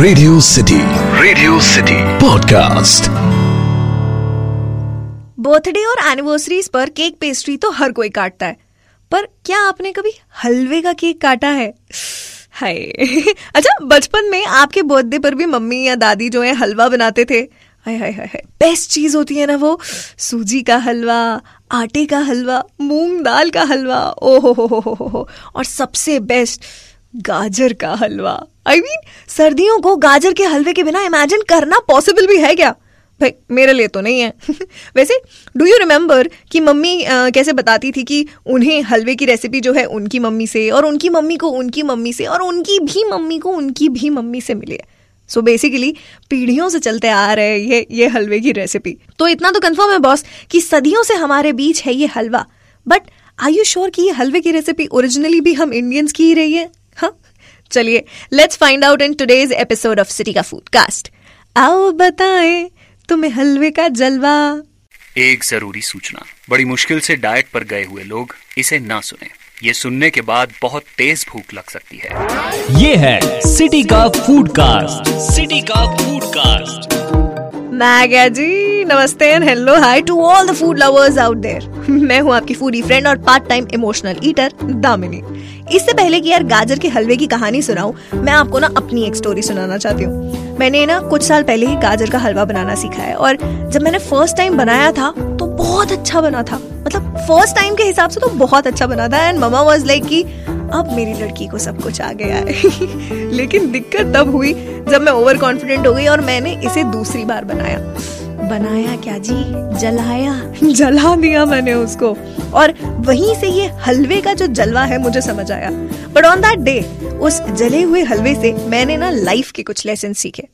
Radio city radio city podcast birthday और anniversaries पर cake pastry तो हर कोई काटता है। पर क्या आपने कभी हलवे का केक काटा है? हाय। अच्छा बचपन में आपके बर्थडे पर भी मम्मी या दादी जो है हलवा बनाते थे। हाय हाय हाय हाय। बेस्ट चीज़ होती है ना वो? सूजी का हलवा, आटे का हलवा, मूंग दाल का हलवा। ओ हो हो हो हो हो और सबसे बेस्ट गाजर का हलवा। आई I मीन mean, सर्दियों को गाजर के हलवे के बिना इमेजिन करना पॉसिबल भी है क्या? भाई मेरे लिए तो नहीं है। वैसे डू यू रिमेम्बर कि मम्मी आ, कैसे बताती थी कि उन्हें हलवे की रेसिपी जो है उनकी मम्मी से और उनकी मम्मी को उनकी मम्मी से और उनकी भी मम्मी को उनकी भी मम्मी से मिली है? सो बेसिकली पीढ़ियों से चलते आ रहे ये ये हलवे की रेसिपी तो इतना तो कंफर्म है बॉस कि सदियों से हमारे बीच है ये हलवा। बट आई यू श्योर कि ये हलवे की रेसिपी ओरिजिनली भी हम इंडियंस की ही रही है? हाँ? चलिए let's find out in today's episode of city का फ़ूड कास्ट आओ बताएँ तुम्हें हलवे का जलवा। एक ज़रूरी सूचना बड़ी मुश्किल से डाइट पर गए हुए लोग इसे ना सुने। ये सुनने के बाद बहुत तेज भूख लग सकती है। ये है सिटी का फ़ूड कास्ट सिटी का फ़ूड जी, नमस्ते and hello hi to all the food lovers out there मैं हूँ आपकी फूडी फ्रेंड और part time emotional eater Damini. इससे पहले कि यार गाजर के हलवे की कहानी सुनाऊं, मैं आपको ना अपनी एक स्टोरी सुनाना चाहती हूँ. मैंने ना कुछ साल पहले ही गाजर का हलवा बनाना सीखा है और जब मैंने फ़र्स्ट टाइम बनाया था तो बहुत अच्छा बना था. मतलब फ़र्स्ट टाइम के हिसाब से तो बहुत अच्छा बना था एंड ममा वाज लाइक कि अब मेरी लड़की को सब कुछ आ गया है लेकिन दिक्कत तब हुई जब मैं ओवर कॉन्फिडेंट हो गई और मैंने इसे दूसरी बार बनाया। बनाया क्या जी? जलाया। जला दिया मैंने उसको। और वहीं से ये हलवे का जो जलवा है मुझे समझ आया। बट ऑन दैट डे उस जले हुए हलवे से मैंने ना लाइफ के कुछ लेसन सीखे।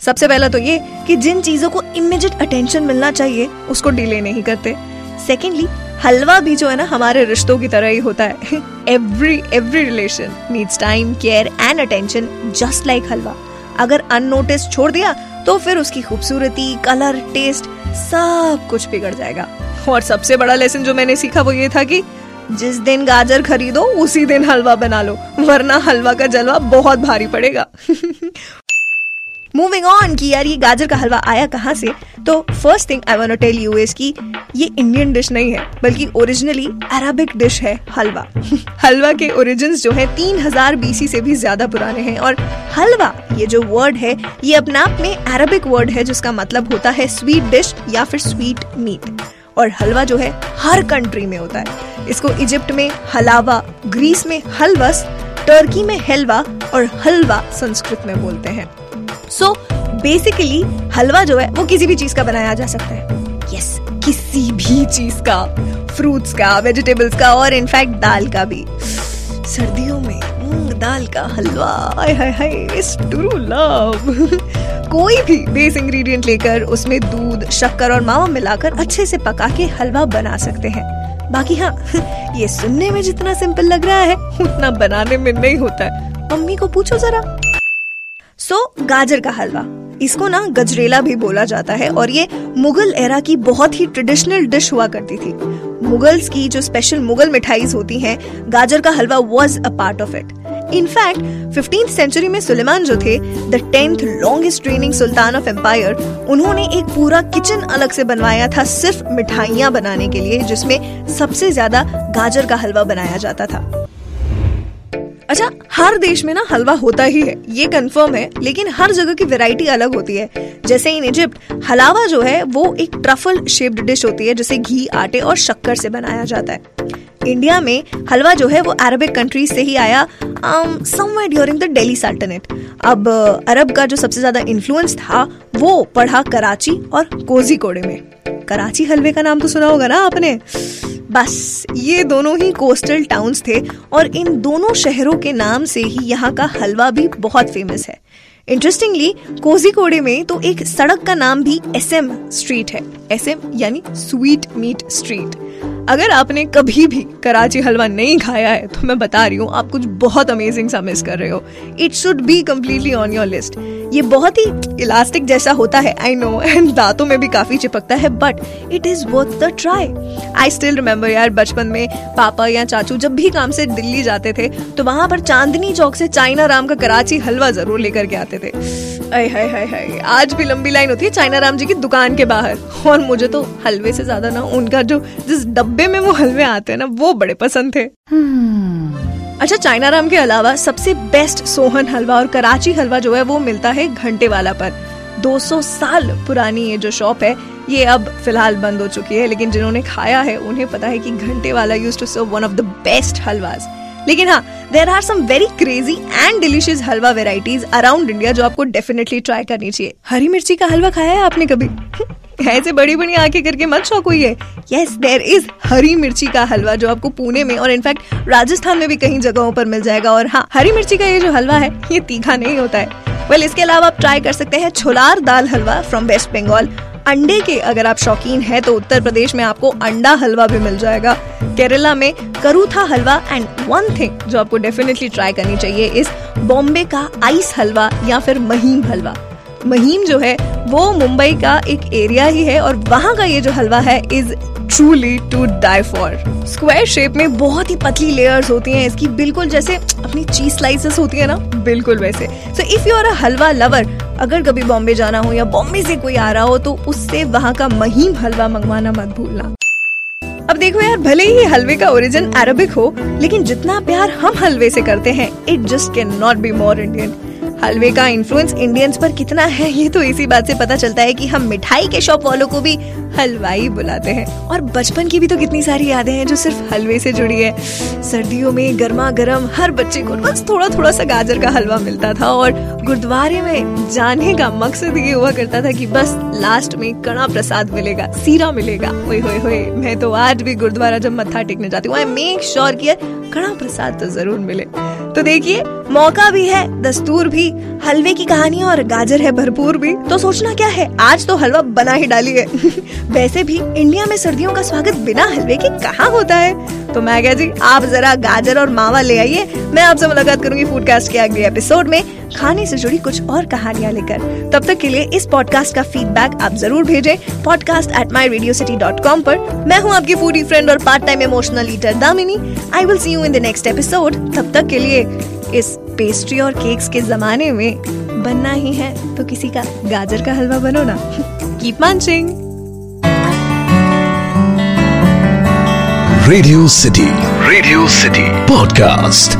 सबसे पहला तो ये कि जिन चीज़ों को इमिजिएट अटेंशन मिलना चाहिए, उसको डिले नहीं करते। सेकेंडली हलवा भी जो है ना हमारे रिश्तों की तरह ही होता है। Every every relation needs time care and attention just like halwa. अगर अननोटिस छोड़ दिया तो फिर उसकी खूबसूरती कलर टेस्ट सब कुछ बिगड़ जाएगा। और सबसे बड़ा लेसन जो मैंने सीखा वो ये था कि जिस दिन गाजर खरीदो, उसी दिन हलवा बना लो, वरना हलवा का जलवा बहुत भारी पड़ेगा। मूविंग ऑन कि यार ये गाजर का हलवा आया कहाँ से? तो first thing I want tell you is कि ये इंडियन डिश नहीं है, बल्कि ओरिजिनली अरबिक डिश है हलवा। हलवा के ओरिजिन जो है तीन हज़ार बीसी से भी ज़्यादा पुराने हैं और हलवा, ये जो वर्ड है, ये अपने आप में अरबिक वर्ड है, जिसका मतलब होता है स्वीट डिश या फिर स्वीट मीट और हलवा जो है हर कंट्री में होता है। इसको इजिप्ट में हलावा ग्रीस में हलवस टर्की में हलवा और हलवा संस्कृत में बोलते हैं। सो बेसिकली हलवा जो है वो किसी भी चीज़ का बनाया जा सकता है। यस yes, किसी भी चीज़ का फ्रूट्स का वेजिटेबल्स का और इनफैक्ट दाल का भी। सर्दियों में मूंग दाल का हलवा हाय हाय हाय टू लव। कोई भी बेस इंग्रेडिएंट लेकर उसमें दूध शक्कर और मावा मिलाकर अच्छे से पका के हलवा बना सकते हैं। बाकी हाँ ये सुनने में जितना सिंपल लग रहा है उतना बनाने में नहीं होता है। मम्मी को पूछो जरा। सो so, गाजर का हलवा। इसको ना गजरेला भी बोला जाता है और ये मुगल एरा की बहुत ही ट्रेडिशनल डिश हुआ करती थी। मुगल्स की जो स्पेशल मुगल मिठाई होती हैं गाजर का हलवा was a part of it in fact fifteen century में सुलेमान जो थे the tenth longest training sultan of empire उन्होंने एक पूरा किचन अलग से बनवाया था सिर्फ़ मिठाइयाँ बनाने के लिए जिसमें सबसे ज़्यादा गाजर का हलवा बनाया जाता था। अच्छा हर देश में ना हलवा होता ही है, ये कंफर्म है, लेकिन हर जगह की वैरायटी अलग होती है। जैसे इन इजिप्ट हलावा जो है, वो एक ट्रफल शेप्ड डिश होती है, जिसे घी, आटे और शक्कर से बनाया जाता है। इंडिया में हलवा जो है, वो अरबिक कंट्रीज़ से ही आया somewhere during the Delhi sultanate अब अरब का जो सबसे ज़्यादा इन्फ्लुएंस था, वो पढ़ा कराची और कोजीकोड़े में। कराची हलवे का नाम तो सुना होगा ना आपने? बस, ये दोनों ही कोस्टल टाउन्स थे और इन दोनों शहरों के नाम से ही यहाँ का हलवा भी बहुत फ़ेमस है। इंटरेस्टिंगली कोजीकोड़े में तो एक सड़क का नाम भी एस एम स्ट्रीट है। एस एम यानी स्वीट मीट स्ट्रीट अगर आपने कभी भी कराची हलवा नहीं खाया है तो मैं बता रही हूँ, आप कुछ बहुत अमेजिंग सा मिस कर रहे हो। It should be completely on your list ये बहुत ही इलास्टिक जैसा होता है आई नो एंड दांतों में भी काफ़ी चिपकता है but it is worth the try I still remember यार, बचपन में पापा या चाचू जब भी काम से दिल्ली जाते थे तो वहाँ पर चांदनी चौक से चाइना राम का कराची हलवा ज़रूर लेकर के आते थे। हाय हाय हाय हाय, आज भी लंबी लाइन होती है चाइना राम जी की दुकान के बाहर। और मुझे तो हलवे से ज़्यादा ना, उनका जो जिस डब्बे में वो हलवे आते हैं ना वो बड़े पसंद थे। अच्छा चाइना राम के अलावा सबसे बेस्ट सोहन हलवा और कराची हलवा जो है वो मिलता है घंटे वाला पर 200 साल पुरानी ये जो शॉप है ये अब फ़िलहाल बंद हो चुकी है लेकिन जिन्होंने खाया है उन्हें पता है कि घंटे वाला use to serve one of the best halwas लेकिन हाँ there are some very crazy and delicious halwa varieties around India जो आपको डेफिनेटली ट्राई करनी चाहिए। हरी मिर्ची का हलवा खाया है आपने कभी? ऐसे बड़ी बड़ी आँखें करके मत शौक हुई है। यस देर इज़ हरी मिर्ची का हलवा जो आपको पुणे में और इनफैक्ट राजस्थान में भी कई जगहों पर मिल जाएगा और हाँ हरी मिर्ची का ये जो हलवा है ये तीखा नहीं होता है। वेल well, इसके अलावा आप ट्राई कर सकते हैं छोलार दाल हलवा फ्रॉम वेस्ट बंगाल अंडे के अगर आप शौकीन हैं तो उत्तर प्रदेश में आपको अंडा हलवा भी मिल जाएगा। केरला में karutha halwa and one thing जो आपको डेफिनेटली ट्राई करनी चाहिए इस बॉम्बे का आइस हलवा या फिर महीम हलवा। महीम जो है, वो मुंबई का एक एरिया ही है और वहाँ का ये जो हलवा है is truly to die for square shape में बहुत ही पतली लेयर्स होती हैं, इसकी बिल्कुल जैसे अपनी चीज़ स्लाइसेस होती है ना, बिल्कुल वैसे। So if you are a halwa lover अगर कभी बॉम्बे जाना हो या बॉम्बे से कोई आ रहा हो तो उससे वहाँ का महीम हलवा मंगवाना मत भूलना। अब देखो यार, भले ही हलवे का ओरिजिन अरबिक हो, लेकिन जितना प्यार हम हलवे से करते हैं it just can not be more Indian हलवे का इन्फ्लुएंस इंडियंस पर कितना है, ये तो इसी बात से पता चलता है कि हम मिठाई के शॉप वालों को भी हलवाई बुलाते हैं। और बचपन की भी तो कितनी सारी यादें हैं जो सिर्फ़ हलवे से जुड़ी है। सर्दियों में गर्मा गर्म हर बच्चे को बस थोड़ा थोड़ा सा गाजर का हलवा मिलता था और गुरुद्वारे में जाने का मकसद ये हुआ करता था कि बस लास्ट में कड़ा प्रसाद मिलेगा, सीरा मिलेगा। होए होए, मैं तो आज भी गुरुद्वारा जब मत्था टेकने जाती हूँ आई मेक श्योर कि कड़ा प्रसाद तो ज़रूर मिले। तो देखिए, मौका भी है, दस्तूर भी, हलवे की कहानी और गाजर है भरपूर भी। तो सोचना क्या है, आज तो हलवा बना ही डाली है। वैसे भी इंडिया में सर्दियों का स्वागत बिना हलवे के कहाँ होता है? तो मैं क्या जी आप जरा गाजर और मावा ले आइए। मैं आपसे मुलाकात करूँगी फूडकास्ट के अगले एपिसोड में। खाने से जुड़ी कुछ और कहानियाँ लेकर। तब तक के लिए इस पॉडकास्ट का फीडबैक आप ज़रूर भेजें। Podcast at my radio city dot com पर। मैं हूँ आपकी फूडी फ्रेंड और part time emotional eater Damini. I will see you in the next episode तब तक के लिए इस पेस्ट्री और केक्स के जमाने में बनना ही है। तो किसी का गाजर का हलवा बनो ना। Keep munching radio city radio city podcast